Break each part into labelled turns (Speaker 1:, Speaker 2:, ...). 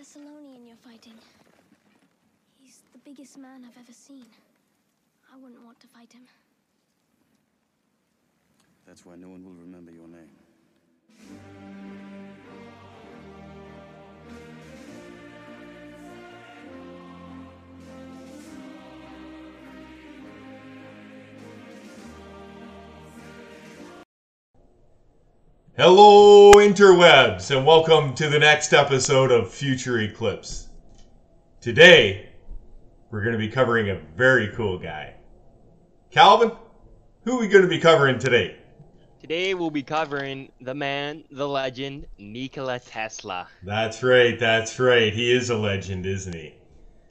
Speaker 1: Thessalonian you're fighting. He's the biggest man I've ever seen. I wouldn't want to fight him.
Speaker 2: That's why no one will remember your name.
Speaker 3: Hello, interwebs, and welcome to the next episode of Future Eclipse. Today, we're going to be covering a very cool guy. Calvin, who are we going to be covering today?
Speaker 4: Today we'll be covering the man, the legend, Nikola Tesla.
Speaker 3: That's right, that's right. He is a legend, isn't he?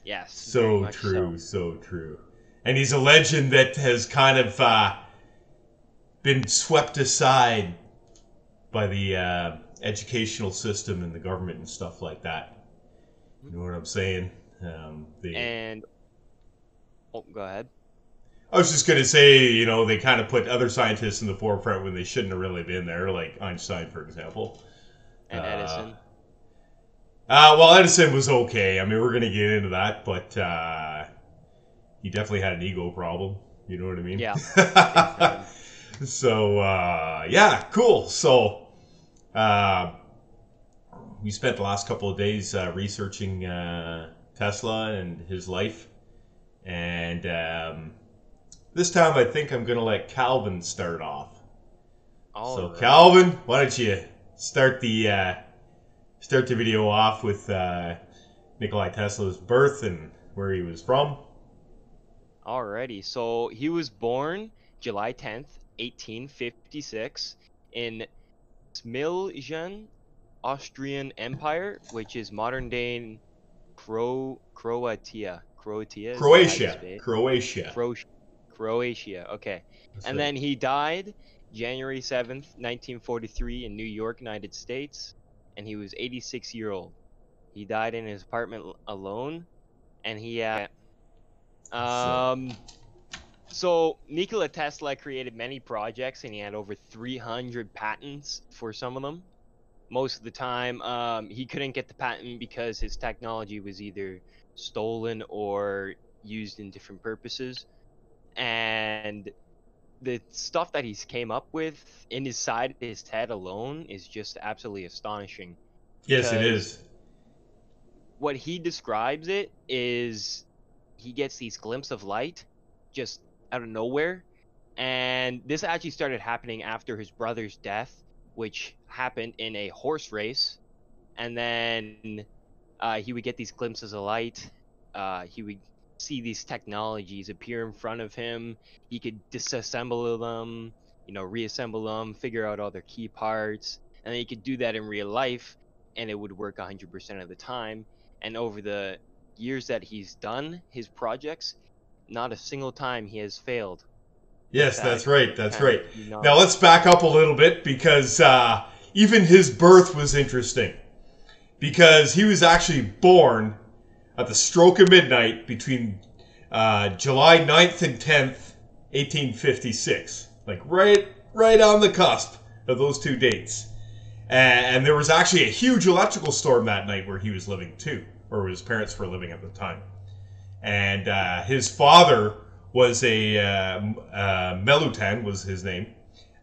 Speaker 4: Yes.
Speaker 3: So true, so. true. And he's a legend that has kind of uh, been swept aside by the uh, educational system and the government and stuff like that. You know what I'm saying? Um, the,
Speaker 4: And oh, go ahead.
Speaker 3: I was just gonna say, you know, they kind of put other scientists in the forefront when they shouldn't have really been there, like Einstein, for example.
Speaker 4: And
Speaker 3: Uh,
Speaker 4: Edison.
Speaker 3: Uh, well, Edison was okay. I mean, we're gonna get into that, but uh, he definitely had an ego problem. You know what I mean?
Speaker 4: Yeah.
Speaker 3: so uh, yeah, cool. So uh, we spent the last couple of days uh, researching uh, Tesla and his life, and um, this time I think I'm gonna let Calvin start off.
Speaker 4: All
Speaker 3: so
Speaker 4: right.
Speaker 3: Calvin, why don't you start the uh, start the video off with uh, Nikolai Tesla's birth and where he was from?
Speaker 4: Alrighty. So he was born July 10th, 1856, in Smiljan, Austrian Empire, which is modern day Cro- Croatia. Croatia.
Speaker 3: Croatia. Croatia.
Speaker 4: Cro- Croatia. Okay.
Speaker 3: That's
Speaker 4: and
Speaker 3: right.
Speaker 4: then he died January 7th, 1943 in New York, United States, and he was 86 year old. He died in his apartment alone and he had um so Nikola Tesla created many projects and he had over 300 patents for some of them. Most of the time um, he couldn't get the patent because his technology was either stolen or used in different purposes and the stuff that he's came up with in his side his head alone is just absolutely astonishing.
Speaker 3: yes, it is.
Speaker 4: What he describes it is he gets these glimpses of light just out of nowhere. And this actually started happening after his brother's death, which happened in a horse race. And then uh, he would get these glimpses of light. Uh, he would see these technologies appear in front of him. He could disassemble them, you know, reassemble them, figure out all their key parts, and then he could do that in real life, and it would work 100% of the time. And over the years that he's done his projects, not a single time he has failed.
Speaker 3: Yes,
Speaker 4: that
Speaker 3: that's right. That's right.
Speaker 4: of, you know-
Speaker 3: Now let's back up a little bit because uh, even his birth was interesting. Because he was actually born at the stroke of midnight between uh, July 9th and 10th, 1856. Like right, right on the cusp of those two dates. And, and there was actually a huge electrical storm that night where he was living too, or his parents were living at the time. And uh, his father was a uh, uh, Milutin was his name,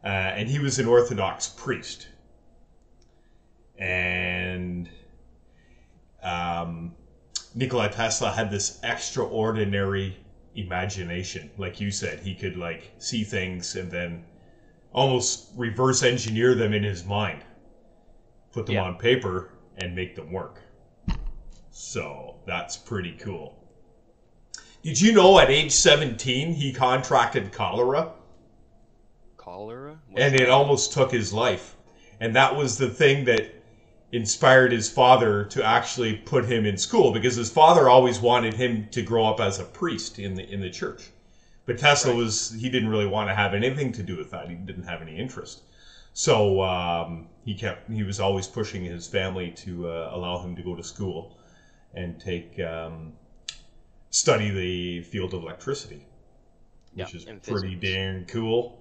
Speaker 3: uh, and he was an Orthodox priest. And um, Nikola Tesla had this extraordinary imagination, like you said, he could like see things and then almost reverse engineer them in his mind, put them
Speaker 4: Yeah.
Speaker 3: on paper, and make them work. So that's pretty cool. Did you know at age 17 he contracted cholera
Speaker 4: Cholera? What's
Speaker 3: and it
Speaker 4: that?
Speaker 3: almost took his life? And that was the thing that inspired his father to actually put him in school because his father always wanted him to grow up as a priest in the in the church. But Tesla
Speaker 4: Right.
Speaker 3: was he didn't really want to have anything to do with that. He didn't have any interest. So um, he kept he was always pushing his family to uh, allow him to go to school and take um, study the field of electricity, which
Speaker 4: Yeah,
Speaker 3: is pretty darn cool.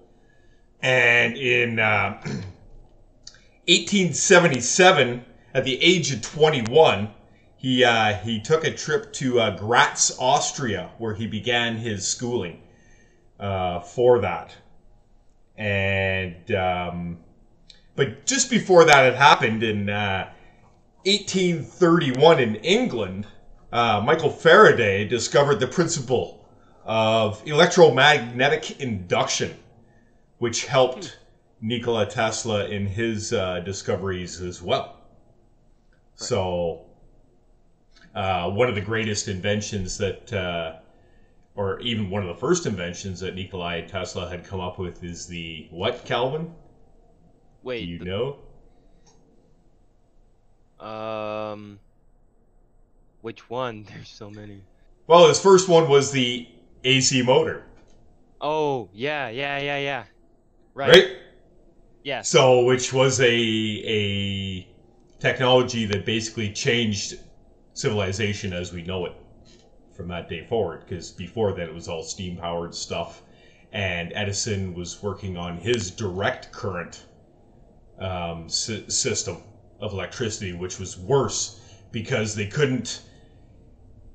Speaker 3: And in uh, 1877, at the age of 21, he uh, he took a trip to uh, Graz, Austria, where he began his schooling uh, for that. And um, but just before that had happened in uh, 1831 in England, uh, Michael Faraday discovered the principle of electromagnetic induction, which helped Nikola Tesla in his uh, discoveries as well. So, uh, one of the greatest inventions that, uh, or even one of the first inventions that Nikola Tesla had come up with is the what, Calvin?
Speaker 4: Wait.
Speaker 3: Do you
Speaker 4: the-
Speaker 3: know?
Speaker 4: Um. Which one? There's so many.
Speaker 3: Well, his first one was the AC motor,
Speaker 4: Oh yeah, yeah, yeah, yeah. Right.
Speaker 3: right?
Speaker 4: Yes.
Speaker 3: So, which was a a technology that basically changed civilization as we know it from that day forward. Because before then, it was all steam powered stuff, and Edison was working on his direct current um, sy- system of electricity, which was worse because they couldn't.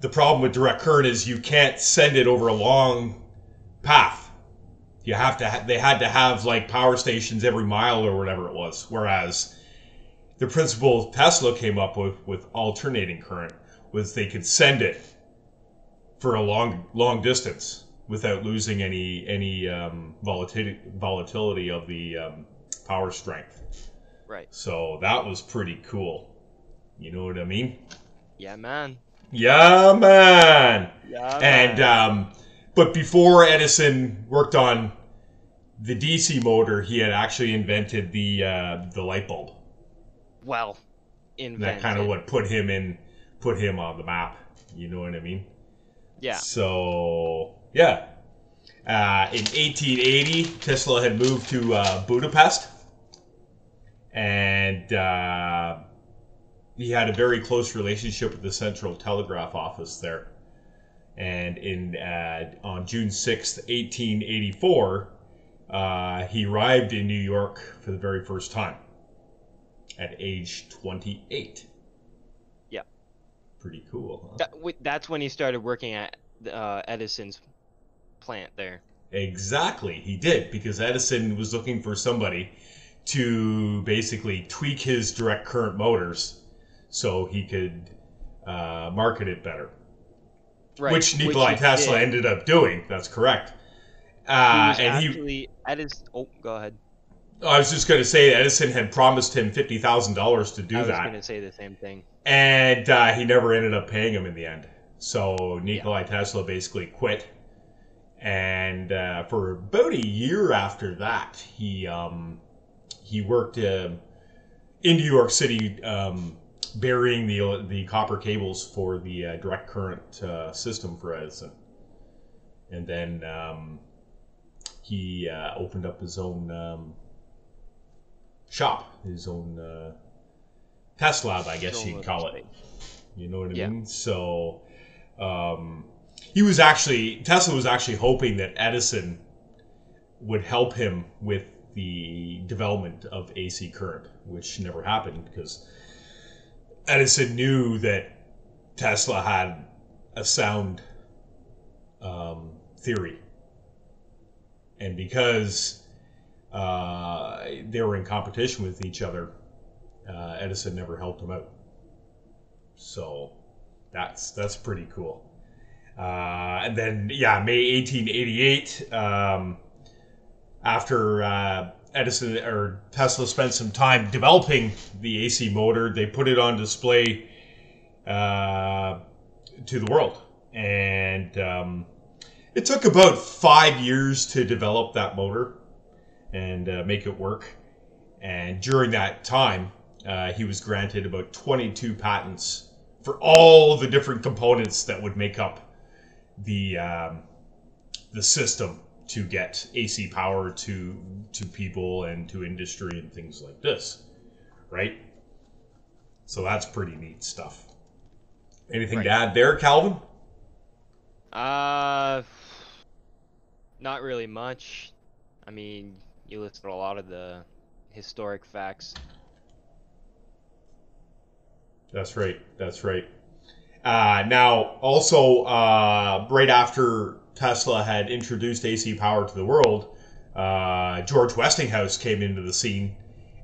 Speaker 3: The problem with direct current is you can't send it over a long path. You have to. Ha- they had to have like power stations every mile or whatever it was. Whereas the principle Tesla came up with with alternating current was they could send it for a long long distance without losing any any um, volatility volatility of the um, power strength.
Speaker 4: Right.
Speaker 3: So that was pretty cool. You know what I mean?
Speaker 4: Yeah, man.
Speaker 3: Yeah, man.
Speaker 4: Yeah.
Speaker 3: And um, but before Edison worked on the DC motor, he had actually invented the uh, the light bulb.
Speaker 4: well,
Speaker 3: And
Speaker 4: invented.
Speaker 3: that kind of what put him in, put him on the map. You know what I mean?
Speaker 4: Yeah.
Speaker 3: So yeah, uh, in 1880, Tesla had moved to uh, Budapest, and uh, he had a very close relationship with the Central Telegraph Office there. And in uh, on June 6th, 1884, uh, he arrived in New York for the very first time at age 28.
Speaker 4: Yeah.
Speaker 3: Pretty cool. Huh?
Speaker 4: That, that's when he started working at uh, Edison's plant there.
Speaker 3: Exactly, he did because Edison was looking for somebody to basically tweak his direct current motors so he could uh, market it better,
Speaker 4: Right.
Speaker 3: which Nikolai
Speaker 4: he
Speaker 3: Tesla
Speaker 4: did.
Speaker 3: ended up doing. That's correct. Uh,
Speaker 4: was
Speaker 3: and he,
Speaker 4: actually Edison. Oh, go ahead.
Speaker 3: I was just going to say, Edison had promised him fifty thousand dollars to do that.
Speaker 4: I was going to say the same thing.
Speaker 3: and uh, he never ended up paying him in the end. So Nikolai Tesla basically quit, and uh, for about a year after that, he um, he worked uh, in New York City, um, burying the the copper cables for the uh, direct current uh, system for Edison, and then um, he uh, opened up his own um, shop, his own uh, test lab, I guess you'd call it. You know what I
Speaker 4: Yeah.
Speaker 3: mean? So um, he was actually Tesla was actually hoping that Edison would help him with the development of AC current, which never happened because Edison knew that Tesla had a sound um, theory, and because uh, they were in competition with each other, uh, Edison never helped him out. So that's that's pretty cool. Uh, and then yeah, May 1888. Um, after uh, Edison or Tesla spent some time developing the AC motor, they put it on display uh, to the world, and um, it took about five years to develop that motor and uh, make it work. And during that time, uh, he was granted about 22 patents for all the different components that would make up the um, the system to get AC power to to people and to industry and things like this, right? So that's pretty neat stuff. Anything to add there, Calvin?
Speaker 4: Uh, not really much. I mean, you listed a lot of the historic facts.
Speaker 3: That's right. That's right. Uh, now, also, uh, right after Tesla had introduced AC power to the world, uh, George Westinghouse came into the scene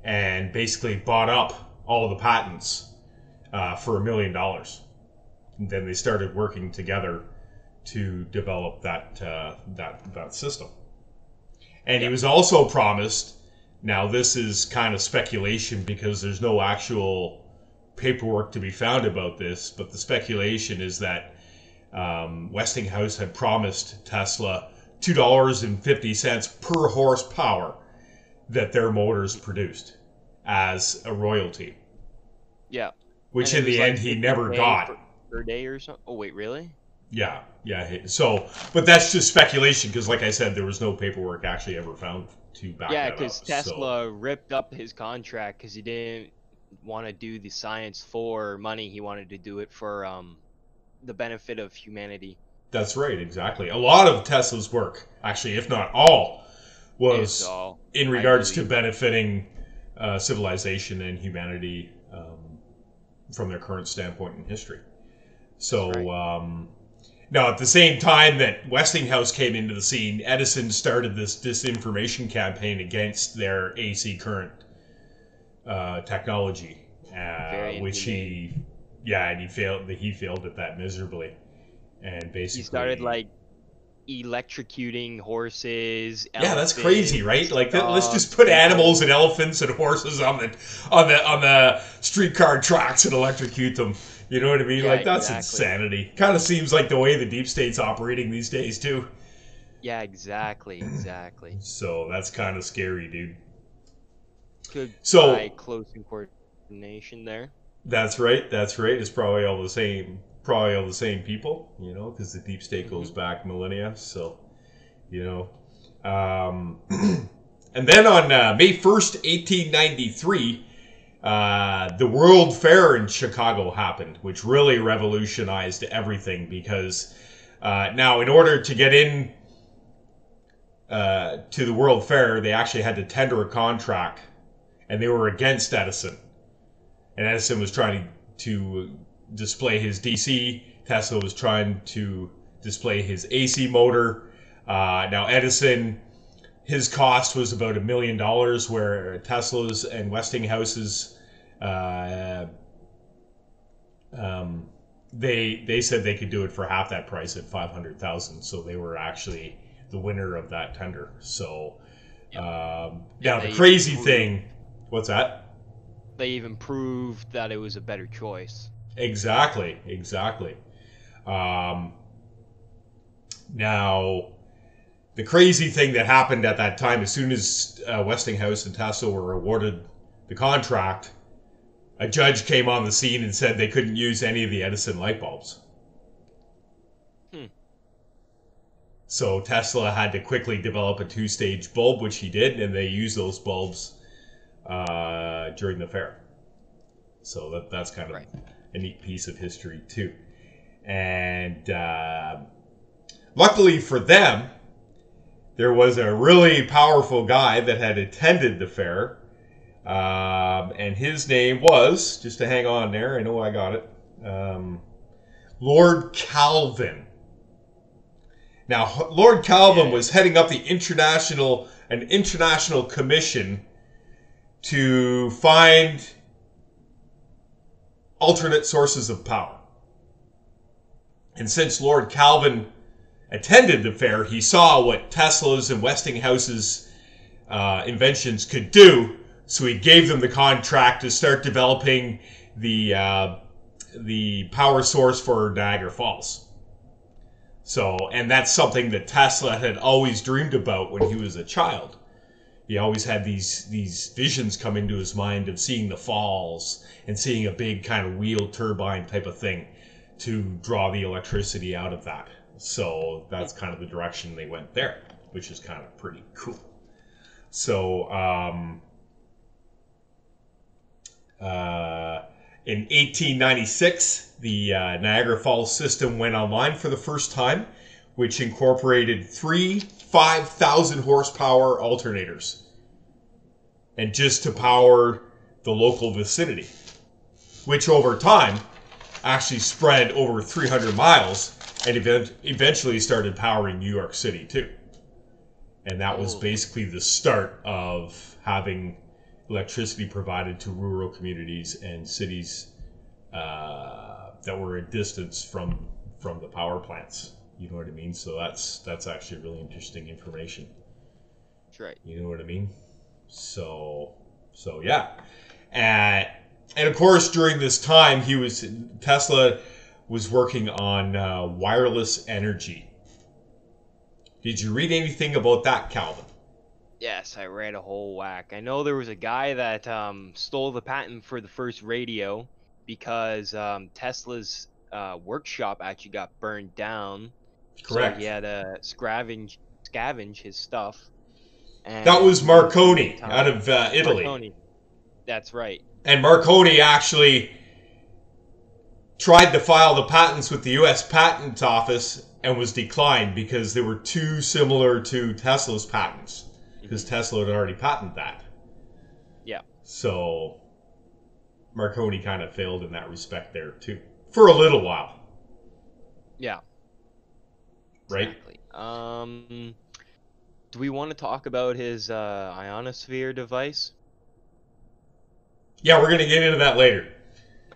Speaker 3: and basically bought up all the patents uh, for a million dollars. And then they started working together to develop that uh, that that system. And he was also promised. Now this is kind of speculation because there's no actual paperwork to be found about this, but the speculation is that um, Westinghouse had promised Tesla two dollars and fifty cents per horsepower that their motors produced as a royalty,
Speaker 4: Yeah.
Speaker 3: which
Speaker 4: And
Speaker 3: in the
Speaker 4: like
Speaker 3: end he never got.
Speaker 4: per, per day or something. Oh wait, really?
Speaker 3: Yeah, yeah. So, but that's just speculation because, like I said, there was no paperwork actually ever found to back
Speaker 4: yeah, because. Tesla ripped up his contract because he didn't want to do the science for money. He wanted to do it for um, the benefit of humanity.
Speaker 3: That's right, exactly. A lot of Tesla's work, actually, if not all, was
Speaker 4: all.
Speaker 3: in regards to benefiting uh, civilization and humanity um, from their current standpoint in history. So
Speaker 4: right.
Speaker 3: um, now, at the same time that Westinghouse came into the scene, Edison started this disinformation campaign against their AC current uh, technology, uh, which he, yeah, and he failed. He failed at that miserably, and basically
Speaker 4: He started like electrocuting horses.
Speaker 3: Yeah, that's crazy, right? Like, th- let's just put
Speaker 4: um,
Speaker 3: animals and elephants and horses on the on the on the streetcar tracks and electrocute them. You know what I mean?
Speaker 4: Yeah,
Speaker 3: like, that's
Speaker 4: exactly.
Speaker 3: insanity. Kind of seems like the way the deep state's operating these days too.
Speaker 4: Yeah, exactly, exactly.
Speaker 3: So that's kind of scary, dude.
Speaker 4: Good.
Speaker 3: So-
Speaker 4: close coordination there.
Speaker 3: That's right. That's right. It's probably all the same. Probably all the same people. You know, because the deep state goes back millennia. So, you know. Um, and then on uh, May first, eighteen ninety three. Uh, the World Fair in Chicago happened, which really revolutionized everything because uh, now, in order to get in uh, to the World Fair, they actually had to tender a contract, and they were against Edison. And Edison was trying to display his DC. Tesla was trying to display his AC motor. Uh, now, Edison his cost was about a million dollars, where Tesla's and Westinghouse's, uh, um, they they said they could do it for half that price at five hundred thousand. So they were actually the winner of that tender. So um, now the crazy thing, what's that?
Speaker 4: They even proved that it was a better choice.
Speaker 3: Exactly, exactly. Um, now, the crazy thing that happened at that time, as soon as uh, Westinghouse and Tesla were awarded the contract, a judge came on the scene and said they couldn't use any of the Edison light bulbs.
Speaker 4: Hmm.
Speaker 3: So Tesla had to quickly develop a two-stage bulb, which he did, and they used those bulbs uh, during the fair. So that that's kind of
Speaker 4: Right.
Speaker 3: a neat piece of history too. And uh, luckily for them, there was a really powerful guy that had attended the fair, um, and his name was just to hang on there. I know I got it. Um, Lord Kelvin. Now, Lord Kelvin
Speaker 4: Yeah.
Speaker 3: was heading up the international an international commission to find alternate sources of power. And since Lord Kelvin attended the fair, he saw what Tesla's and Westinghouse's uh, inventions could do. So he gave them the contract to start developing the uh, the power source for Niagara Falls. So, and that's something that Tesla had always dreamed about when he was a child. He always had these these visions come into his mind of seeing the falls and seeing a big kind of wheel turbine type of thing to draw the electricity out of that. So that's kind of the direction they went there, which is kind of pretty cool. So um, uh, in 1896, the uh, Niagara Falls system went online for the first time, which incorporated three 5,000 horsepower alternators, and just to power the local vicinity, which over time actually spread over 300 miles and event- eventually started powering New York City too. And that was basically the start of having electricity provided to rural communities and cities uh, that were a distance from from the power plants. You know what I mean? So that's that's actually really interesting information.
Speaker 4: That's right.
Speaker 3: You know what I mean? So, so yeah, and and of course during this time he was Tesla was working on uh, wireless energy. Did you read anything about that, Calvin?
Speaker 4: Yes, I read a whole whack. I know there was a guy that um, stole the patent for the first radio because um, Tesla's uh, workshop actually got burned down.
Speaker 3: Correct.
Speaker 4: So he had to scavenge, scavenge his stuff. And
Speaker 3: that was Marconi out of uh, Italy,
Speaker 4: Marconi. That's right.
Speaker 3: and Marconi actually tried to file the patents with the U.S. Patent Office and was declined because they were too similar to Tesla's patents because Tesla had already patented that.
Speaker 4: Yeah.
Speaker 3: So Marconi kind of failed in that respect there too, for a little while,
Speaker 4: Yeah.
Speaker 3: Right?
Speaker 4: Exactly. Um, do we want to talk about his uh, ionosphere device?
Speaker 3: Yeah, we're gonna get into that later.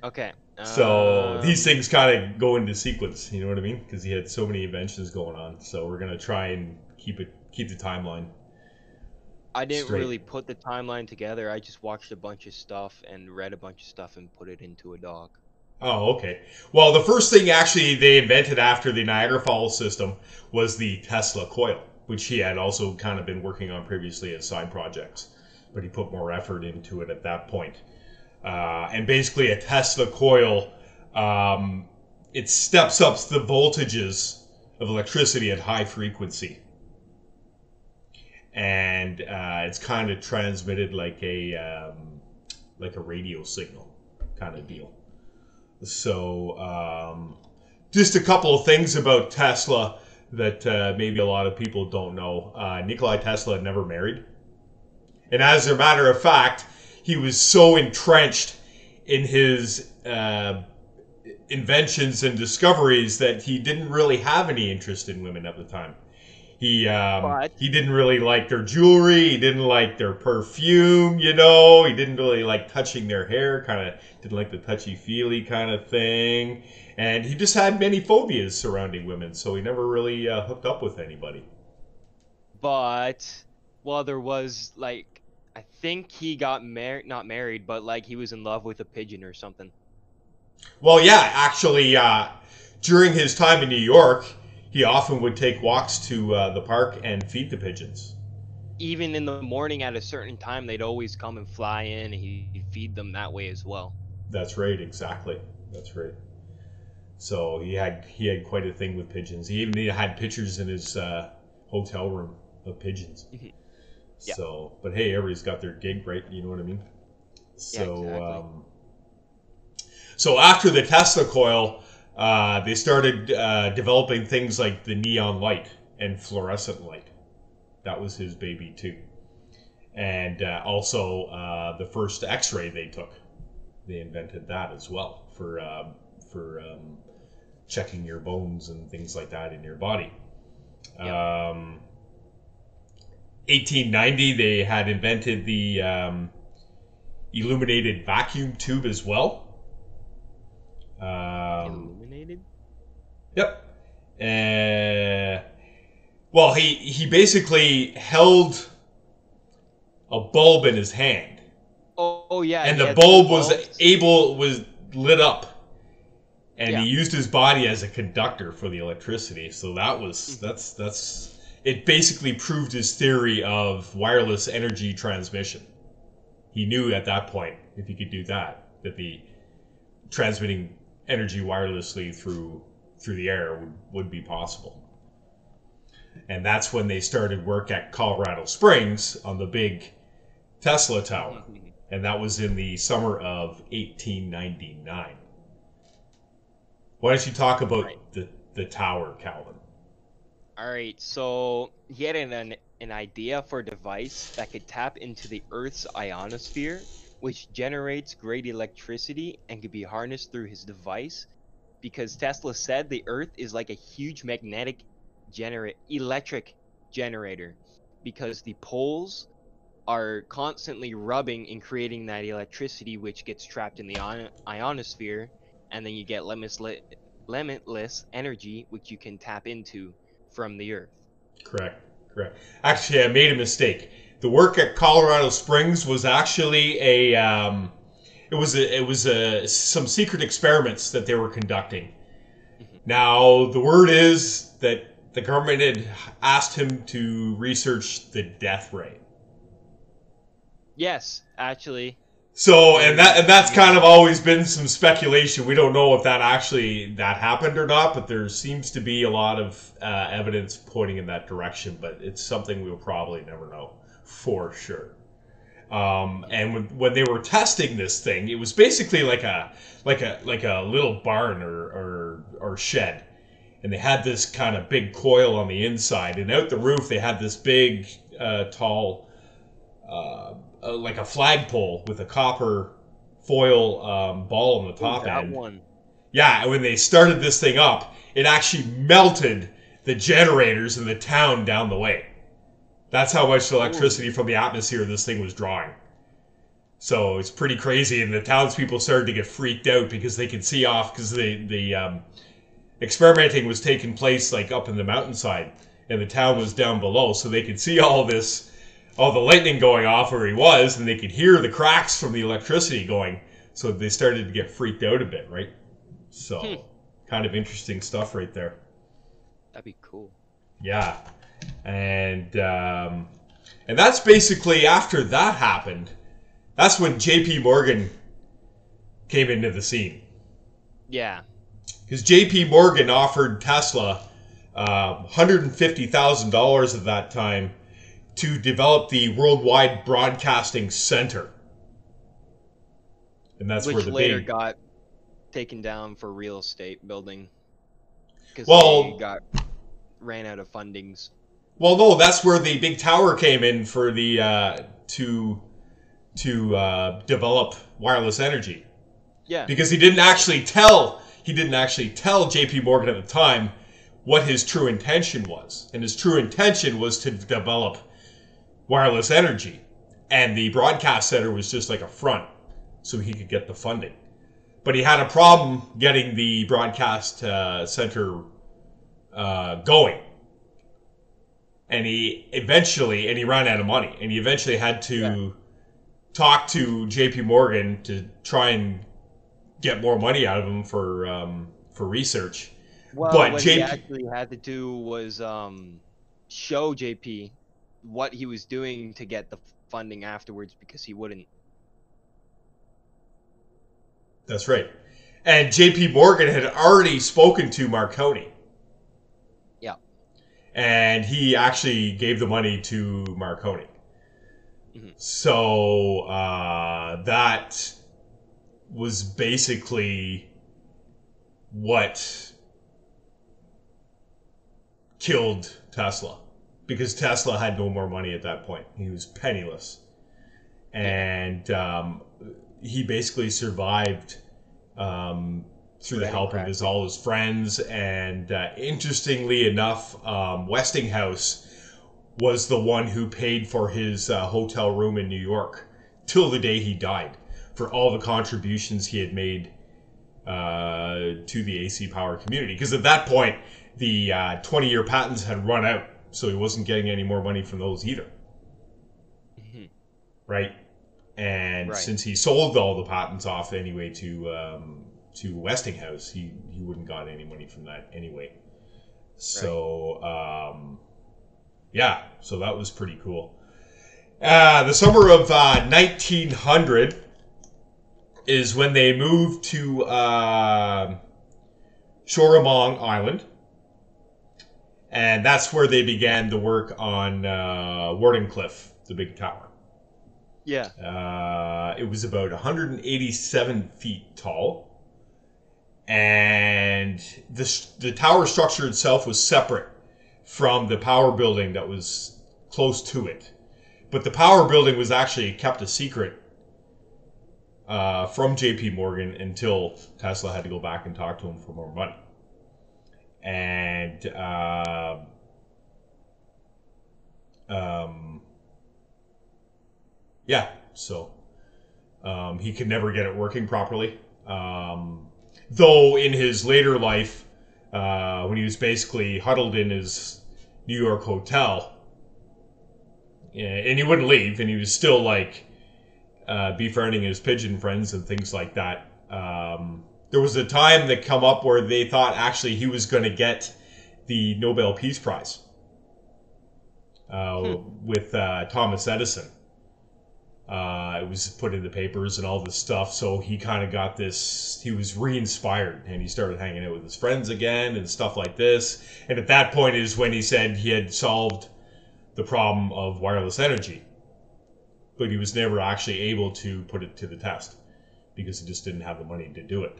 Speaker 4: Okay.
Speaker 3: So
Speaker 4: um,
Speaker 3: these things kind of go into sequence. You know what I mean? Because he had so many inventions going on. So we're gonna try and keep it keep the timeline.
Speaker 4: I didn't
Speaker 3: straight.
Speaker 4: really put the timeline together. I just watched a bunch of stuff and read a bunch of stuff and put it into a doc.
Speaker 3: Oh, okay. Well, the first thing actually they invented after the Niagara Falls system was the Tesla coil, which he had also kind of been working on previously as side projects, but he put more effort into it at that point. Uh, and basically, a Tesla coil um, it steps up the voltages of electricity at high frequency, and uh, it's kind of transmitted like a um, like a radio signal kind of deal. So, um, just a couple of things about Tesla that uh, maybe a lot of people don't know. Uh, Nikolai Tesla never married. And as a matter of fact, he was so entrenched in his uh, inventions and discoveries that he didn't really have any interest in women at the time. He um,
Speaker 4: But-
Speaker 3: he didn't really like their jewelry. He didn't like their perfume. You know, he didn't really like touching their hair. Kind of didn't like the touchy feely kind of thing. And he just had many phobias surrounding women, so he never really uh, hooked up with anybody.
Speaker 4: But well, there was like I think he got married, not married, but like he was in love with a pigeon or something.
Speaker 3: Well, yeah, actually, uh, during his time in New York, he often would take walks to uh, the park and feed the pigeons.
Speaker 4: Even in the morning at a certain time, they'd always come and fly in, and he'd feed them that way as well.
Speaker 3: That's right, exactly. That's right. So he had he had quite a thing with pigeons. He even had pictures in his uh, hotel room of pigeons.
Speaker 4: Mhm. Yeah.
Speaker 3: So, but hey, everybody's got their gig, right? You know what I mean? So,
Speaker 4: exactly.
Speaker 3: um, so after the Tesla coil, uh, they started uh, developing things like the neon light and fluorescent light. That was his baby too, and uh, also uh, the first X-ray they took. They invented that as well for um, for um, checking your bones and things like that in your body. Um, 1890, they had invented the um, illuminated vacuum tube as well. Um. Yep. Uh, well, he he basically held a bulb in his hand,
Speaker 4: Oh, oh yeah.
Speaker 3: and the bulb was
Speaker 4: bulbs.
Speaker 3: able was lit up, and
Speaker 4: Yeah.
Speaker 3: he used his body as a conductor for the electricity. So that was
Speaker 4: Mm-hmm.
Speaker 3: that's that's it. Basically, proved his theory of wireless energy transmission. He knew at that point if he could do that, that the transmitting energy wirelessly through through the air would, would be possible. And that's when they started work at Colorado Springs on the big Tesla tower. Mm-hmm. And that was in the summer of 1899. Why don't you talk about
Speaker 4: Right.
Speaker 3: the, the tower, Calvin?
Speaker 4: All right, so he had an, an an idea for a device that could tap into the Earth's ionosphere which generates great electricity and could be harnessed through his device because Tesla said the earth is like a huge magnetic generate electric generator because the poles are constantly rubbing and creating that electricity which gets trapped in the ion- ionosphere and then you get limitless limitless energy which you can tap into from the earth.
Speaker 3: Correct. Correct. Actually, I made a mistake. The work at Colorado Springs was actually a um, it was a, it was a, some secret experiments that they were conducting. Now the word is that the government had asked him to research the death ray.
Speaker 4: Yes, actually.
Speaker 3: So and that and that's kind of always been some speculation. We don't know if that actually that happened or not, but there seems to be a lot of uh, evidence pointing in that direction. But it's something we'll probably never know for sure. Um, and when, when they were testing this thing, it was basically like a like a like a little barn or or, or shed, and they had this kind of big coil on the inside, and out the roof they had this big uh, tall. Uh, uh, like a flagpole with a copper foil um, ball on the top
Speaker 4: that
Speaker 3: end.
Speaker 4: one.
Speaker 3: Yeah, and when they started this thing up, it actually melted the generators in the town down the way. That's how much electricity from the atmosphere this thing was drawing. So it's pretty crazy, and the townspeople started to get freaked out because they could see off because the the um, experimenting was taking place like up in the mountainside, and the town was down below, so they could see all this all the lightning going off where he was, and they could hear the cracks from the electricity going. So they started to get freaked out a bit, right? So,
Speaker 4: Hmm.
Speaker 3: kind of interesting stuff right there.
Speaker 4: That'd be cool.
Speaker 3: Yeah, and um, and that's basically after that happened. That's when J.P. Morgan came into the scene
Speaker 4: Yeah.
Speaker 3: because J.P. Morgan offered Tesla uh, $150,000 at that time to develop the Worldwide Broadcasting Center. And that's
Speaker 4: Which
Speaker 3: where the
Speaker 4: later
Speaker 3: big
Speaker 4: got taken down for real estate building. Because
Speaker 3: Well-
Speaker 4: they got ran out of fundings.
Speaker 3: Well, no, that's where the big tower came in for the uh, to to uh, develop wireless energy.
Speaker 4: Yeah.
Speaker 3: because he didn't actually tell he didn't actually tell JP Morgan at the time what his true intention was. And his true intention was to develop wireless energy. And the broadcast center was just like a front so he could get the funding. But he had a problem getting the broadcast uh, center uh, going. And he eventually, and he ran out of money, and he eventually had to
Speaker 4: Yeah.
Speaker 3: talk to JP Morgan to try and get more money out of him for um, for research.
Speaker 4: Well,
Speaker 3: But
Speaker 4: what
Speaker 3: JP
Speaker 4: he actually had to do was um, show JP what he was doing to get the funding afterwards because he wouldn't.
Speaker 3: That's right. And JP Morgan had already spoken to Marconi. And he actually gave the money to Marconi.
Speaker 4: Mhm.
Speaker 3: So uh, that was basically what killed Tesla because Tesla had no more money at that point. He was penniless. And um, he basically survived um, through the help of his all his friends. And uh, interestingly enough, um, Westinghouse was the one who paid for his uh, hotel room in New York till the day he died for all the contributions he had made uh, to the AC power community. Because at that point, the uh, 20 year patents had run out, so he wasn't getting any more money from those either
Speaker 4: Mhm.
Speaker 3: right? And
Speaker 4: Right.
Speaker 3: since he sold all the patents off anyway to um, to Westinghouse, he he wouldn't got any money from that anyway. So um, yeah, so that was pretty cool. Uh, the summer of uh, 1900 is when they moved to uh, Shoreham Long Island. And that's where they began the work on uh, Wardenclyffe, the big tower.
Speaker 4: Yeah.
Speaker 3: Uh, it was about 187 feet tall, and the the tower structure itself was separate from the power building that was close to it. But the power building was actually kept a secret uh, from J.P. Morgan until Tesla had to go back and talk to him for more money. And uh, um, yeah, so um, he could never get it working properly. Um, though in his later life, uh, when he was basically huddled in his New York hotel, and he wouldn't leave, and he was still like uh, befriending his pigeon friends and things like that. Um, there was a time that come up where they thought actually he was going to get the Nobel Peace Prize uh, hmm. with uh, Thomas Edison. Uh, it was put in the papers and all this stuff. So he kind of got this, he was re inspired and he started hanging out with his friends again and stuff like this. And at that point is when he said he had solved the problem of wireless energy. But he was never actually able to put it to the test because he just didn't have the money to do it.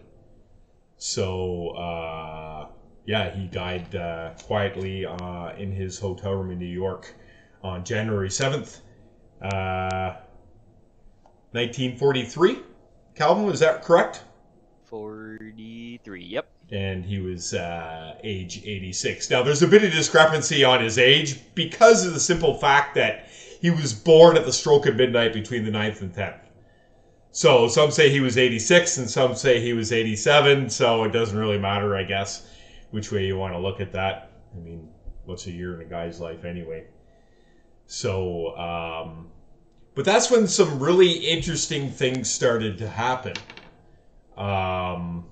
Speaker 3: So, uh, yeah, he died uh, quietly uh, in his hotel room in New York on January 7th. 1943. Calvin, was that correct?
Speaker 4: 43, yep.
Speaker 3: And he was uh, age 86. Now, there's a bit of discrepancy on his age because of the simple fact that he was born at the stroke of midnight between the 9th and 10th. So some say he was 86 and some say he was 87. So it doesn't really matter, I guess, which way you want to look at that. I mean, what's a year in a guy's life anyway? So, um, but that's when some really interesting things started to happen. Um,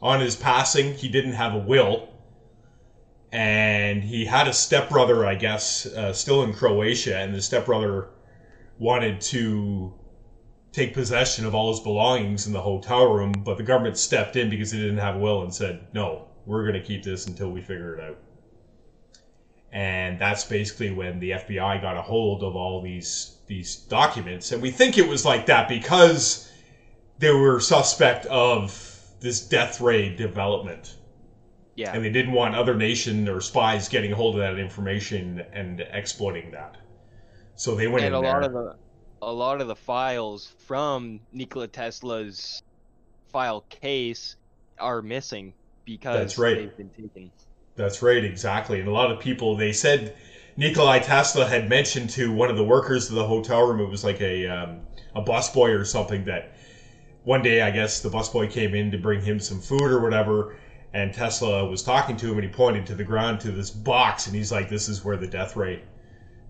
Speaker 3: on his passing, he didn't have a will. And he had a stepbrother, I guess, uh, still in Croatia. And the stepbrother wanted to take possession of all his belongings in the hotel room. But the government stepped in because he didn't have a will and said, no, we're going to keep this until we figure it out. And that's basically when the FBI got a hold of all these these documents, and we think it was like that because they were suspect of this death ray development.
Speaker 4: Yeah.
Speaker 3: And they didn't want other nation or spies getting a hold of that information and exploiting that. So they went
Speaker 4: and
Speaker 3: in
Speaker 4: a
Speaker 3: there.
Speaker 4: lot of the a lot of the files from Nikola Tesla's file case are missing because
Speaker 3: That's right.
Speaker 4: they've been taken.
Speaker 3: That's right, exactly. And a lot of people they said Nikolai Tesla had mentioned to one of the workers of the hotel room, it was like a um, a busboy or something that one day I guess the busboy came in to bring him some food or whatever, and Tesla was talking to him and he pointed to the ground to this box and he's like, "This is where the death ray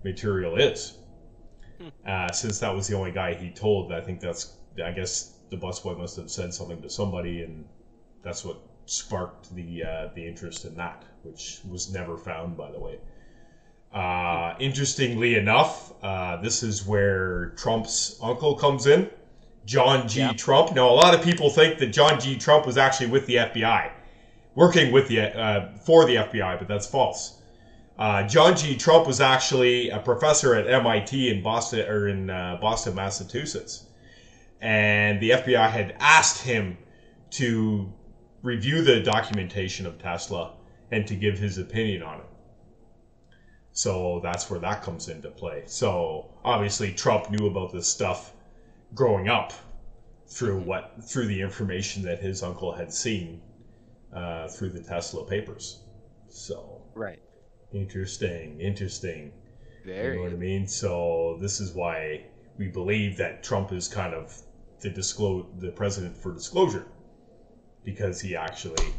Speaker 3: material is." Hmm. Uh, since that was the only guy he told, I think that's I guess the busboy must have said something to somebody, and that's what sparked the uh, the interest in that, which was never found, by the way. Uh, interestingly enough, uh, this is where Trump's uncle comes in, John G. Trump. Now, a lot of people think that John G. Trump was actually with the FBI, working with the uh, for the FBI, but that's false. Uh, John G. Trump was actually a professor at MIT in Boston or in uh, Boston, Massachusetts, and the FBI had asked him to review the documentation of Tesla and to give his opinion on it. So that's where that comes into play. So obviously Trump knew about this stuff growing up through what through the information that his uncle had seen uh, through the Tesla papers. So
Speaker 4: right,
Speaker 3: interesting, interesting.
Speaker 4: Very.
Speaker 3: You know what I mean? So this is why we believe that Trump is kind of the disclose the president for disclosure because he actually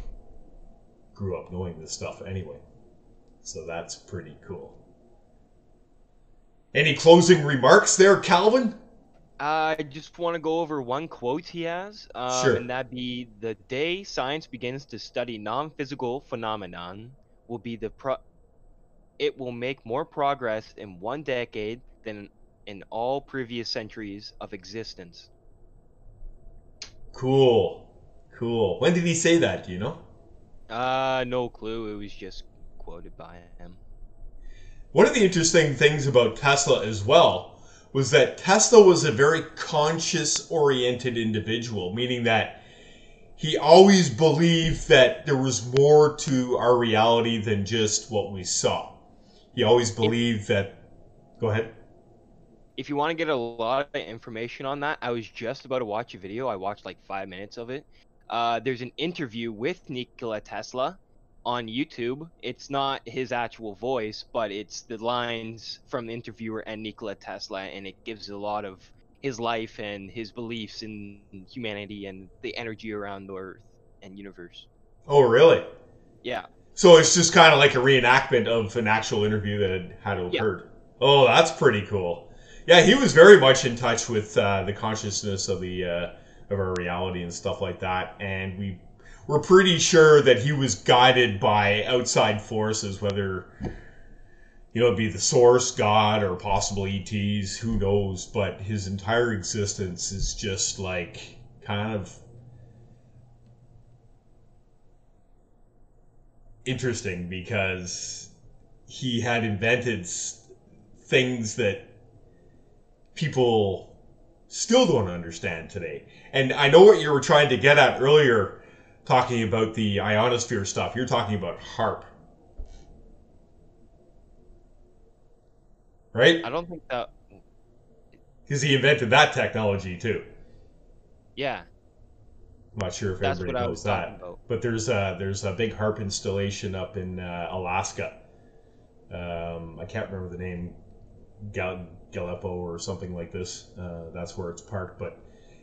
Speaker 3: grew up knowing this stuff anyway. So that's pretty cool. Any closing remarks there, Calvin?
Speaker 4: I just want to go over one quote he has, um,
Speaker 3: sure.
Speaker 4: and that be the day science begins to study non-physical phenomenon will be the pro. It will make more progress in one decade than in all previous centuries of existence.
Speaker 3: Cool, cool. When did he say that? Do you know?
Speaker 4: Uh, no clue. It was just quoted by him.
Speaker 3: One of the interesting things about Tesla as well was that Tesla was a very conscious oriented individual, meaning that he always believed that there was more to our reality than just what we saw. He always believed that. Go ahead.
Speaker 4: if you want to get a lot of information on that, I was just about to watch a video. I watched like five minutes of it. Uh, there's an interview with Nikola Tesla on YouTube. It's not his actual voice, but it's the lines from the interviewer and Nikola Tesla, and it gives a lot of his life and his beliefs in humanity and the energy around the Earth and universe.
Speaker 3: Oh, really?
Speaker 4: Yeah.
Speaker 3: So it's just kind of like a reenactment of an actual interview that had, had
Speaker 4: Yeah.
Speaker 3: occurred. Oh, that's pretty cool. Yeah, he was very much in touch with uh, the consciousness of the uh, of our reality and stuff like that, and we were pretty sure that he was guided by outside forces, whether you know it be the source, God, or possible ETs. Who knows? But his entire existence is just like kind of interesting because he had invented things that people still don't understand today. And I know what you were trying to get at earlier, talking about the ionosphere stuff. You're talking about HAARP. Right?
Speaker 4: I don't think that.
Speaker 3: Because he invented that technology too.
Speaker 4: Yeah.
Speaker 3: I'm not sure if
Speaker 4: That's
Speaker 3: everybody knows that.
Speaker 4: about.
Speaker 3: But there's a there's a big HAARP installation up in uh, Alaska. Um, I can't remember the name, Gal- Galepo or something like this. Uh, that's where it's parked. But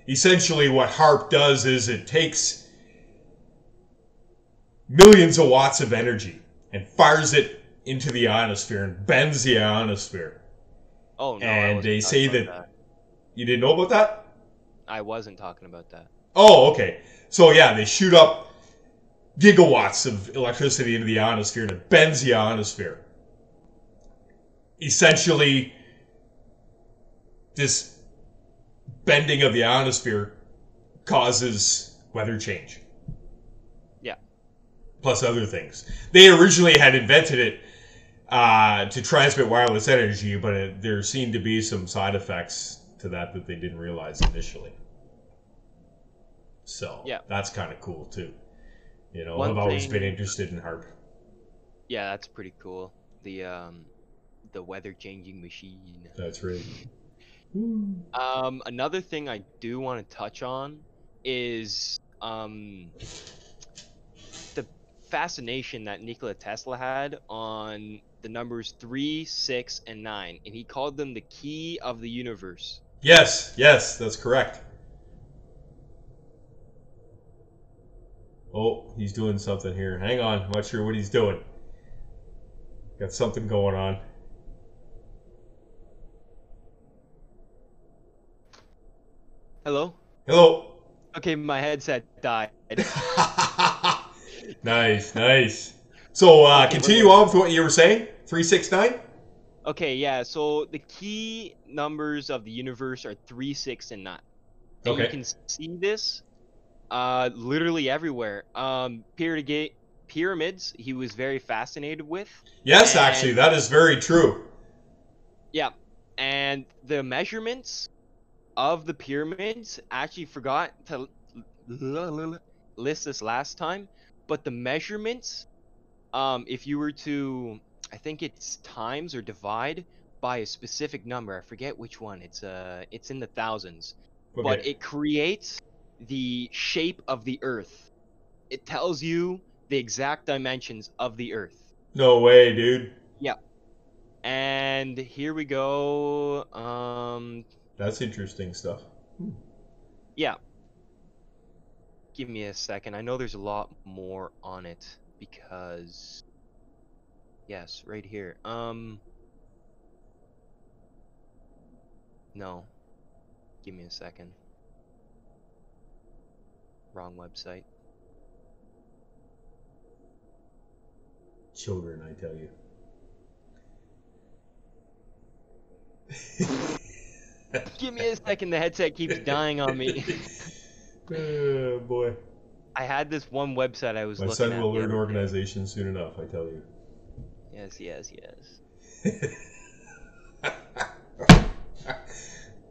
Speaker 3: essentially, what HAARP does is it takes millions of watts of energy and fires it into the ionosphere and bends the ionosphere.
Speaker 4: Oh no.
Speaker 3: And they say
Speaker 4: about
Speaker 3: that- You didn't know about that?
Speaker 4: I wasn't talking about that.
Speaker 3: Oh, okay. So yeah, they shoot up gigawatts of electricity into the ionosphere and it bends the ionosphere. Essentially, this bending of the ionosphere causes weather change. Plus other things. They originally had invented it uh, to transmit wireless energy, but it, there seemed to be some side effects to that that they didn't realize initially. So
Speaker 4: Yeah.
Speaker 3: that's kind of cool too. You know,
Speaker 4: One
Speaker 3: I've always
Speaker 4: thing-
Speaker 3: been interested in HAARP.
Speaker 4: Yeah, that's pretty cool. The um, the weather changing machine.
Speaker 3: That's right.
Speaker 4: Um, another thing I do want to touch on is um, fascination that Nikola Tesla had on the numbers three, six, and nine, and he called them the key of the universe.
Speaker 3: Yes, yes, that's correct. Oh, he's doing something here. Hang on, I'm not sure what he's doing. Got something going on.
Speaker 4: Hello.
Speaker 3: Hello.
Speaker 4: Okay, my headset died.
Speaker 3: nice, nice. So uh,
Speaker 4: Okay,
Speaker 3: continue on with what you were saying. Three six nine.
Speaker 4: Okay, yeah. So the key numbers of the universe are three, six, and nine. And
Speaker 3: Okay.
Speaker 4: you can see this uh, literally everywhere. Um, pyramid pyramids, he was very fascinated with.
Speaker 3: Yes,
Speaker 4: And-
Speaker 3: actually, that is very true.
Speaker 4: Yeah, and the measurements of the pyramids I actually forgot to list this last time, but the measurements, um, if you were to, I think it's times or divide by a specific number. I forget which one. It's uh, it's in the thousands, but it creates the shape of the Earth. It tells you the exact dimensions of the Earth.
Speaker 3: no way, dude. Yeah.
Speaker 4: And here we go. Um,
Speaker 3: That's interesting stuff.
Speaker 4: yeah. Give me a second. I know there's a lot more on it because yes, right here. Um No. Give me a second. Wrong website.
Speaker 3: Children, I tell you.
Speaker 4: Give me a second. The headset keeps dying on me.
Speaker 3: oh boy.
Speaker 4: I had this one website I was
Speaker 3: My
Speaker 4: looking
Speaker 3: son will learn
Speaker 4: other day.
Speaker 3: organization soon enough, I tell you.
Speaker 4: Yes, yes, yes.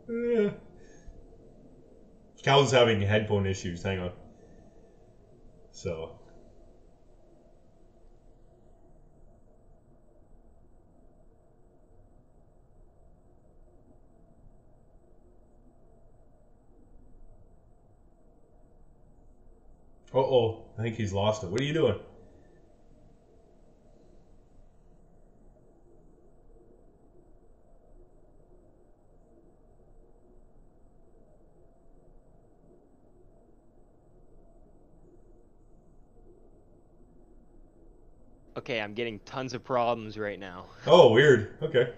Speaker 3: Yeah. Calvin's having headphone issues. Hang on. So. Uh oh, I think he's lost it. What are you doing?
Speaker 4: Okay, I'm getting tons of problems right now.
Speaker 3: Oh, weird. Okay.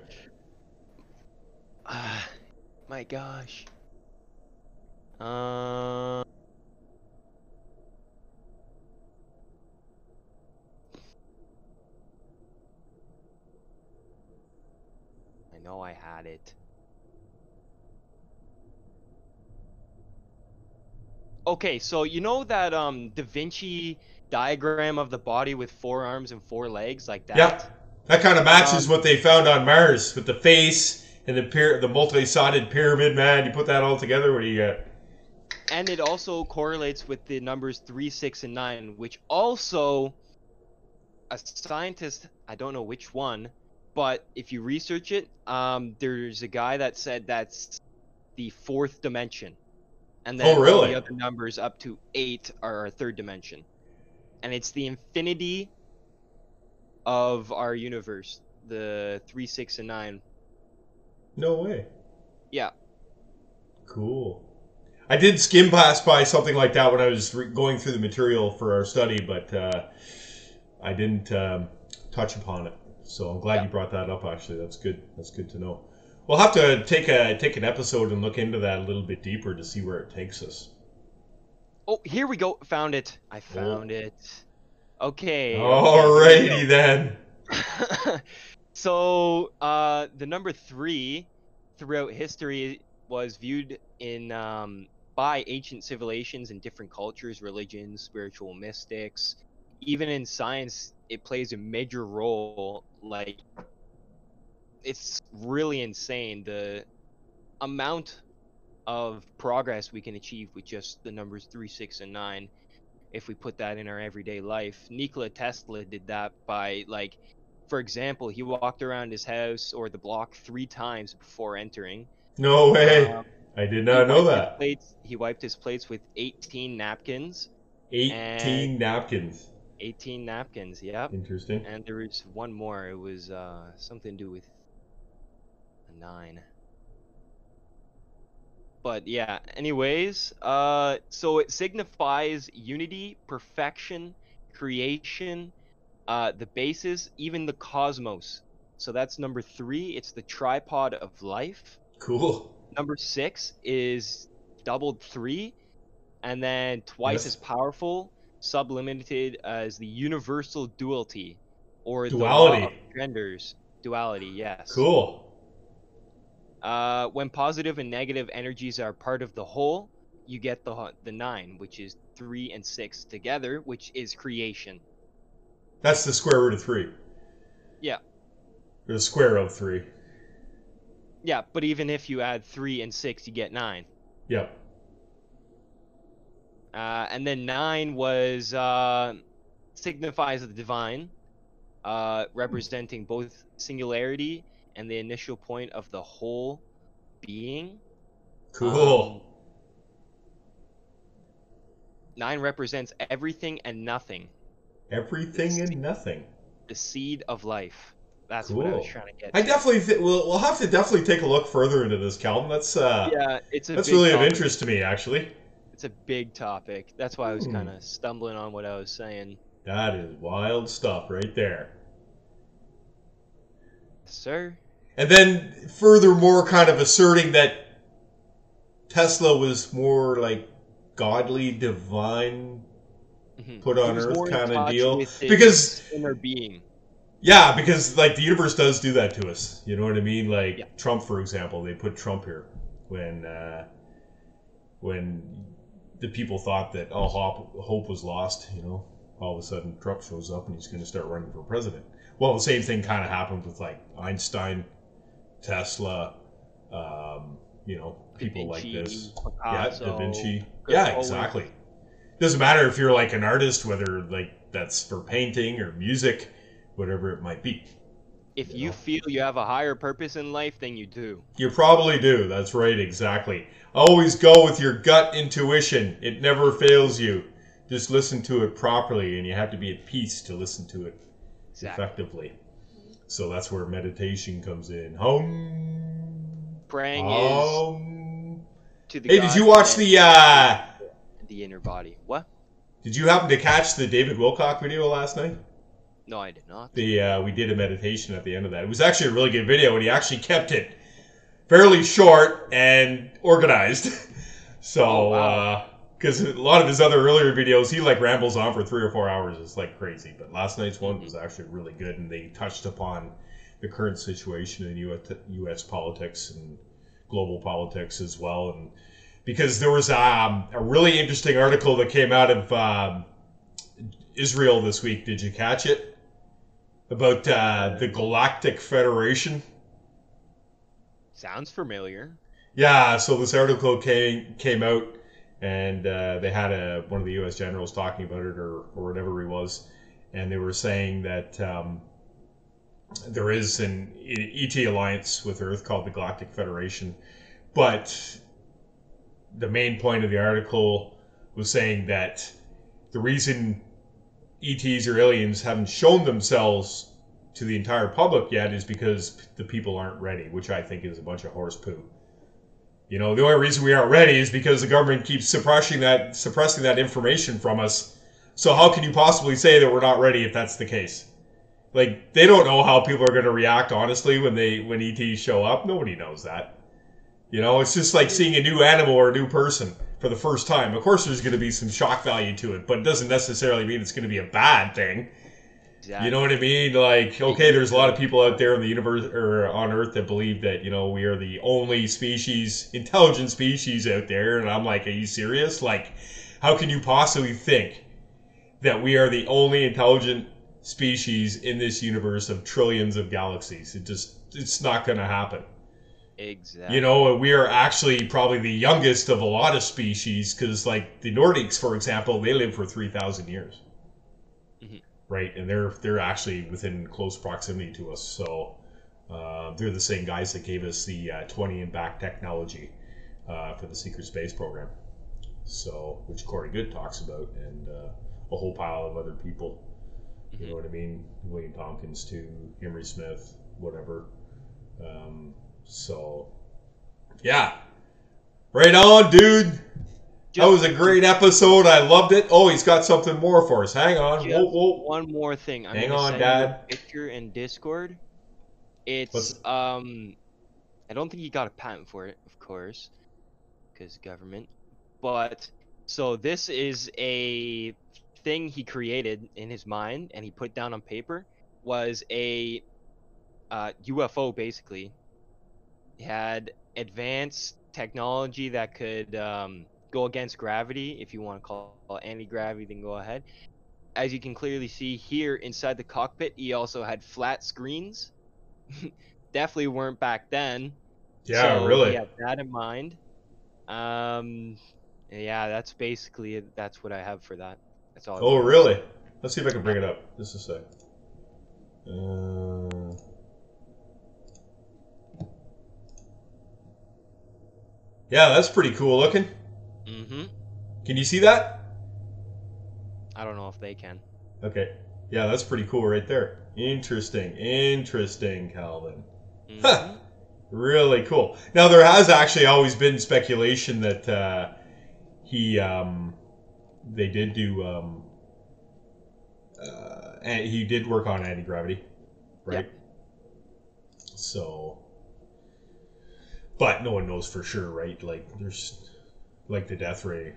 Speaker 4: Ah, my gosh. Uh, know I had it. Okay, so you know that um Da Vinci diagram of the body with four arms and four legs like that?
Speaker 3: Yeah, that kind of matches
Speaker 4: Um,
Speaker 3: what they found on Mars with the face and the pyra- the multi-sided pyramid man. You put that all together, what do you get?
Speaker 4: and it also correlates with the numbers 3 6 and 9 which also a scientist i don't know which one but if you research it um, there's a guy that said that's the fourth dimension and then
Speaker 3: Oh,
Speaker 4: all
Speaker 3: really?
Speaker 4: the other numbers up to 8 are our third dimension and it's the infinity of our universe the 3 6 and 9
Speaker 3: No way.
Speaker 4: yeah
Speaker 3: Cool. I did skim pass by something like that when I was re- going through the material for our study, but uh, I didn't um, touch upon it. So I'm glad
Speaker 4: Yeah.
Speaker 3: you brought that up. Actually, that's good. That's good to know. We'll have to take a take an episode and look into that a little bit deeper to see where it takes us.
Speaker 4: oh here we go found it i found it okay
Speaker 3: Alrighty then.
Speaker 4: so uh, the number three throughout history was viewed in um, by ancient civilizations in different cultures, religions, spiritual mystics, even in science. It plays a major role. Like it's really insane the amount of progress we can achieve with just the numbers three, six, and nine. If we put that in our everyday life, Nikola Tesla did that by like for example, he walked around his house or the block three times before entering.
Speaker 3: No way.
Speaker 4: Um,
Speaker 3: I did not know that.
Speaker 4: Plates, he wiped his plates with 18 napkins.
Speaker 3: 18 napkins.
Speaker 4: 18 napkins, yep.
Speaker 3: Interesting.
Speaker 4: And there was one more. It was uh, something to do with a nine. But yeah, anyways, uh, so it signifies unity, perfection, creation, uh, the basis, even the cosmos. So that's number three. It's the tripod of life.
Speaker 3: Cool.
Speaker 4: Number six is doubled three, and then twice
Speaker 3: Yes.
Speaker 4: as powerful, sublimited as the universal duality, or the
Speaker 3: Duality.
Speaker 4: genders. Duality, yes.
Speaker 3: Cool.
Speaker 4: Uh, when positive and negative energies are part of the whole, you get the the nine, which is three and six together, which is creation.
Speaker 3: That's the square root of 3.
Speaker 4: Yeah.
Speaker 3: Or the square of 3.
Speaker 4: Yeah, but even if you add three and six, you get nine.
Speaker 3: Yep.
Speaker 4: Uh, and then nine was uh, signifies the divine, uh, representing both singularity and the initial point of the whole being.
Speaker 3: Cool.
Speaker 4: Um, Nine represents everything and nothing,
Speaker 3: Everything and nothing.
Speaker 4: the seed of life. That's what I was trying to get.
Speaker 3: I
Speaker 4: to.
Speaker 3: definitely th- we'll, we'll have to definitely take a look further into this, Calvin. That's uh,
Speaker 4: yeah, it's a
Speaker 3: that's really of interest to me, actually.
Speaker 4: It's a big topic. That's why I was
Speaker 3: Hmm.
Speaker 4: kind of stumbling on what I was saying,
Speaker 3: That is wild stuff right there.
Speaker 4: sir.
Speaker 3: And then furthermore, kind of asserting that Tesla was more like godly, divine,
Speaker 4: Mhm.
Speaker 3: put on Earth kinda deal. Because-
Speaker 4: inner being.
Speaker 3: Yeah, because like the universe does do that to us. You know what I mean? Like
Speaker 4: Yeah.
Speaker 3: Trump, for example, they put Trump here when uh, when the people thought that all hope, hope was lost. You know, all of a sudden Trump shows up and he's going to start running for president. Well, the same thing kind of happened with like Einstein, Tesla, um, you know, people like this.
Speaker 4: Picasso,
Speaker 3: yeah, Da Vinci. Yeah, exactly. Doesn't matter if you're like an artist, whether like that's for painting or music, whatever it might be.
Speaker 4: If
Speaker 3: you
Speaker 4: you
Speaker 3: know?
Speaker 4: feel you have a higher purpose in life, then you do.
Speaker 3: You probably do. That's right, exactly. Always go with your gut intuition. It never fails you. just listen to it properly, and you have to be at peace to listen to it
Speaker 4: Exactly.
Speaker 3: effectively. So that's where meditation comes in. Home.
Speaker 4: Praying is
Speaker 3: Hum.
Speaker 4: to the
Speaker 3: Hey, did you watch the? uh
Speaker 4: the inner body? What?
Speaker 3: Did you happen to catch the David Wilcock video last night?
Speaker 4: No, I did not.
Speaker 3: The uh, we did a meditation at the end of that. It was actually a really good video, and he actually kept it fairly short and organized. so,
Speaker 4: Oh, wow.
Speaker 3: because a lot of his other earlier videos, he like rambles on for three or four hours. It's like crazy. But last night's one was actually really good, and they touched upon the current situation in U.S. U.S. politics and global politics as well, and because there was um, a really interesting article that came out of um, Israel this week. Did you catch it? About uh, the Galactic Federation.
Speaker 4: Sounds familiar.
Speaker 3: Yeah, so this article came came out, and uh, they had a one of the U.S. generals talking about it, or or whatever he was, and they were saying that um, there is an ET alliance with Earth called the Galactic Federation, but the main point of the article was saying that the reason ETs or aliens haven't shown themselves to the entire public yet is because the people aren't ready, which I think is a bunch of horse poo. You know, the only reason we aren't ready is because the government keeps suppressing that suppressing that information from us. So how can you possibly say that we're not ready if that's the case? Like they don't know how people are going to react honestly when they when ETs show up. Nobody knows that. You know, it's just like seeing a new animal or a new person for the first time. Of course, there's going to be some shock value to it, but it doesn't necessarily mean it's going to be a bad thing.
Speaker 4: Exactly.
Speaker 3: You know what I mean? Like, okay, there's a lot of people out there in the universe or on Earth that believe that you know we are the only species, intelligent species out there, and I'm like, are you serious? Like, how can you possibly think that we are the only intelligent species in this universe of trillions of galaxies? It just, it's not going to happen.
Speaker 4: Exactly.
Speaker 3: You know, we are actually probably the youngest of a lot of species because, like, the Nordics, for example, they live for three thousand years,
Speaker 4: Mhm.
Speaker 3: right? And they're they're actually within close proximity to us. So uh, they're the same guys that gave us the uh, twenty and back technology uh, for the secret space program. So, which Corey Goode talks about, and uh, a whole pile of other people. You know what I mean? William Tompkins too, Emery Smith, whatever. Um, so, yeah, right on, dude. That was a great episode. I loved it. Oh, he's got something more for us. Hang on. Whoa, whoa.
Speaker 4: one more thing. I'm
Speaker 3: Hang on, Dad.
Speaker 4: picture in Discord. It's
Speaker 3: What's-
Speaker 4: um, I don't think he got a patent for it, of course, because government. But so this is a thing he created in his mind and he put down on paper was a uh, UFO basically. It had advanced technology that could um, go against gravity. If you want to call anti-gravity, then go ahead as you can clearly see here inside the cockpit, he also had flat screens. Definitely weren't back then.
Speaker 3: Yeah,
Speaker 4: so
Speaker 3: really.
Speaker 4: Yeah, that in mind. Um, yeah, that's basically it. That's what I have for that. That's all.
Speaker 3: Oh, really? Let's see if I can bring it up. Just a sec. Uh, yeah, that's pretty cool looking.
Speaker 4: Mm-hmm.
Speaker 3: Can you see that?
Speaker 4: I don't know if they can.
Speaker 3: Okay. Yeah, that's pretty cool right there. Interesting. Interesting, Calvin.
Speaker 4: Mhm.
Speaker 3: Really cool. Now there has actually always been speculation that uh, he um, they did do um, uh, and he did work on anti gravity, right? So, but no one knows for sure, right? Like there's like the death ray.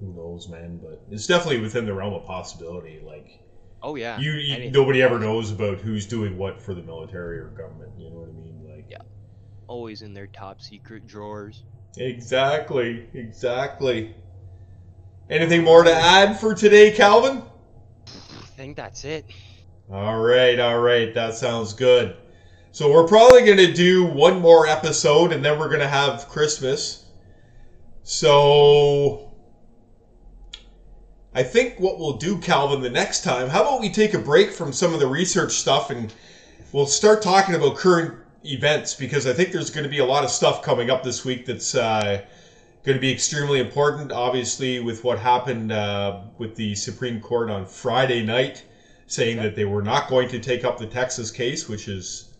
Speaker 3: Who knows, man? But it's definitely within the realm of possibility. Like
Speaker 4: Oh yeah.
Speaker 3: you, you nobody ever knows about who's doing what for the military or government. You know what I mean? Like
Speaker 4: Yeah. Always in their top secret drawers.
Speaker 3: Exactly, exactly. Anything more to add for today, Calvin?
Speaker 4: I think that's it.
Speaker 3: All right, all right, that sounds good. So we're probably going to do one more episode and then we're going to have Christmas. So I think what we'll do, Calvin, the next time, how about we take a break from some of the research stuff and we'll start talking about current events because I think there's going to be a lot of stuff coming up this week that's uh, going to be extremely important, obviously, with what happened uh, with the Supreme Court on Friday night, saying that they were not going to take up the Texas case, which is,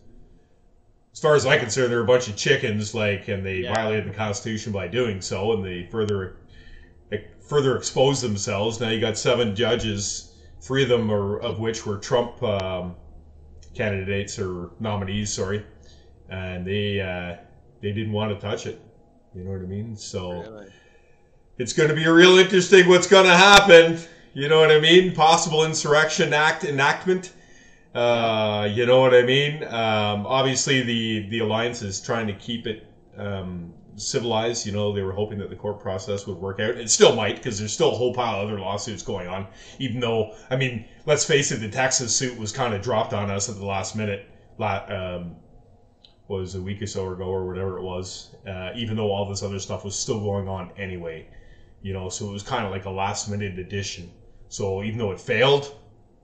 Speaker 3: as far as I'm concerned, they're a bunch of chickens, like, and they
Speaker 4: Yeah.
Speaker 3: violated the Constitution by doing so, and they further further exposed themselves. Now you got seven judges, three of them are of which were Trump um, candidates or nominees, sorry, and they uh, they didn't want to touch it. You know what I mean? So
Speaker 4: Really?
Speaker 3: it's going to be real interesting what's going to happen. You know what I mean? Possible insurrection act enactment. Uh, you know what I mean? Um, obviously, the the alliance is trying to keep it um, civilized. You know, they were hoping that the court process would work out. It still might because there's still a whole pile of other lawsuits going on. Even though, I mean, let's face it, the Texas suit was kind of dropped on us at the last minute. Um, was a week or so ago or whatever it was. Uh, even though all this other stuff was still going on anyway, you know, so it was kind of like a last minute addition. So even though it failed,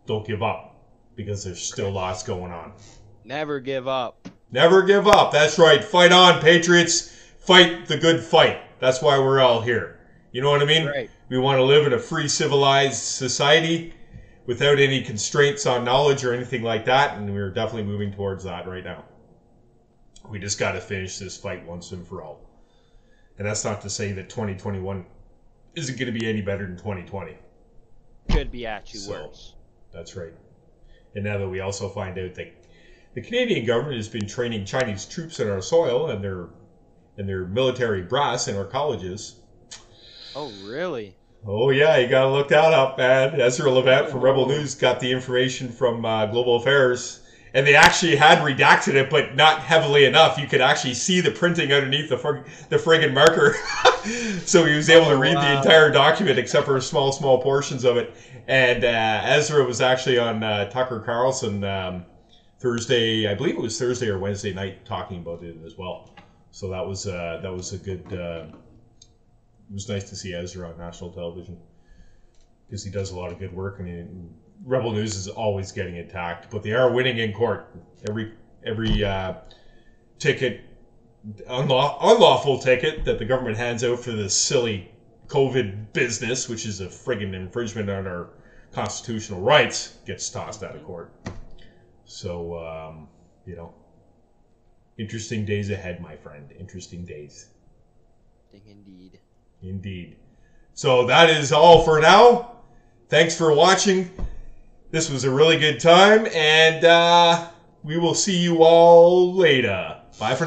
Speaker 3: don't give up because there's still lots going on.
Speaker 4: Never give up.
Speaker 3: Never give up. That's right. Fight on, Patriots. Fight the good fight. That's why we're all here. You know what I mean?
Speaker 4: Right.
Speaker 3: We want to live in a free, civilized society without any constraints on knowledge or anything like that, and we're definitely moving towards that right now. We just got to finish this fight once and for all. And that's not to say that 2021 isn't going to be any better than 2020.
Speaker 4: Could be actually
Speaker 3: So-
Speaker 4: worse.
Speaker 3: That's right. And now that we also find out that the Canadian government has been training Chinese troops on our soil and their and their military brass in our colleges.
Speaker 4: Oh, really?
Speaker 3: Oh yeah, you gotta look that up, man. Ezra Levant from Rebel News got the information from uh, Global Affairs, and they actually had redacted it, but not heavily enough. You could actually see the printing underneath the frig- the friggin' marker, so he was able to
Speaker 4: Oh,
Speaker 3: read the entire document except for small, small portions of it. And uh, Ezra was actually on uh, Tucker Carlson um, Thursday, I believe it was Thursday or Wednesday night, talking about it as well. So that was uh, that was a good. Uh, it was nice to see Ezra on national television because he does a lot of good work and he, Rebel News is always getting attacked, but they are winning in court. Every every uh, ticket, unlaw, unlawful ticket that the government hands out for this silly COVID business, which is a friggin' infringement on our constitutional rights, gets tossed out of court. So um, you know, interesting days ahead, my friend. Interesting days.
Speaker 4: Indeed.
Speaker 3: Indeed. So that is all for now. Thanks for watching. This was a really good time, and uh, we will see you all later. Bye for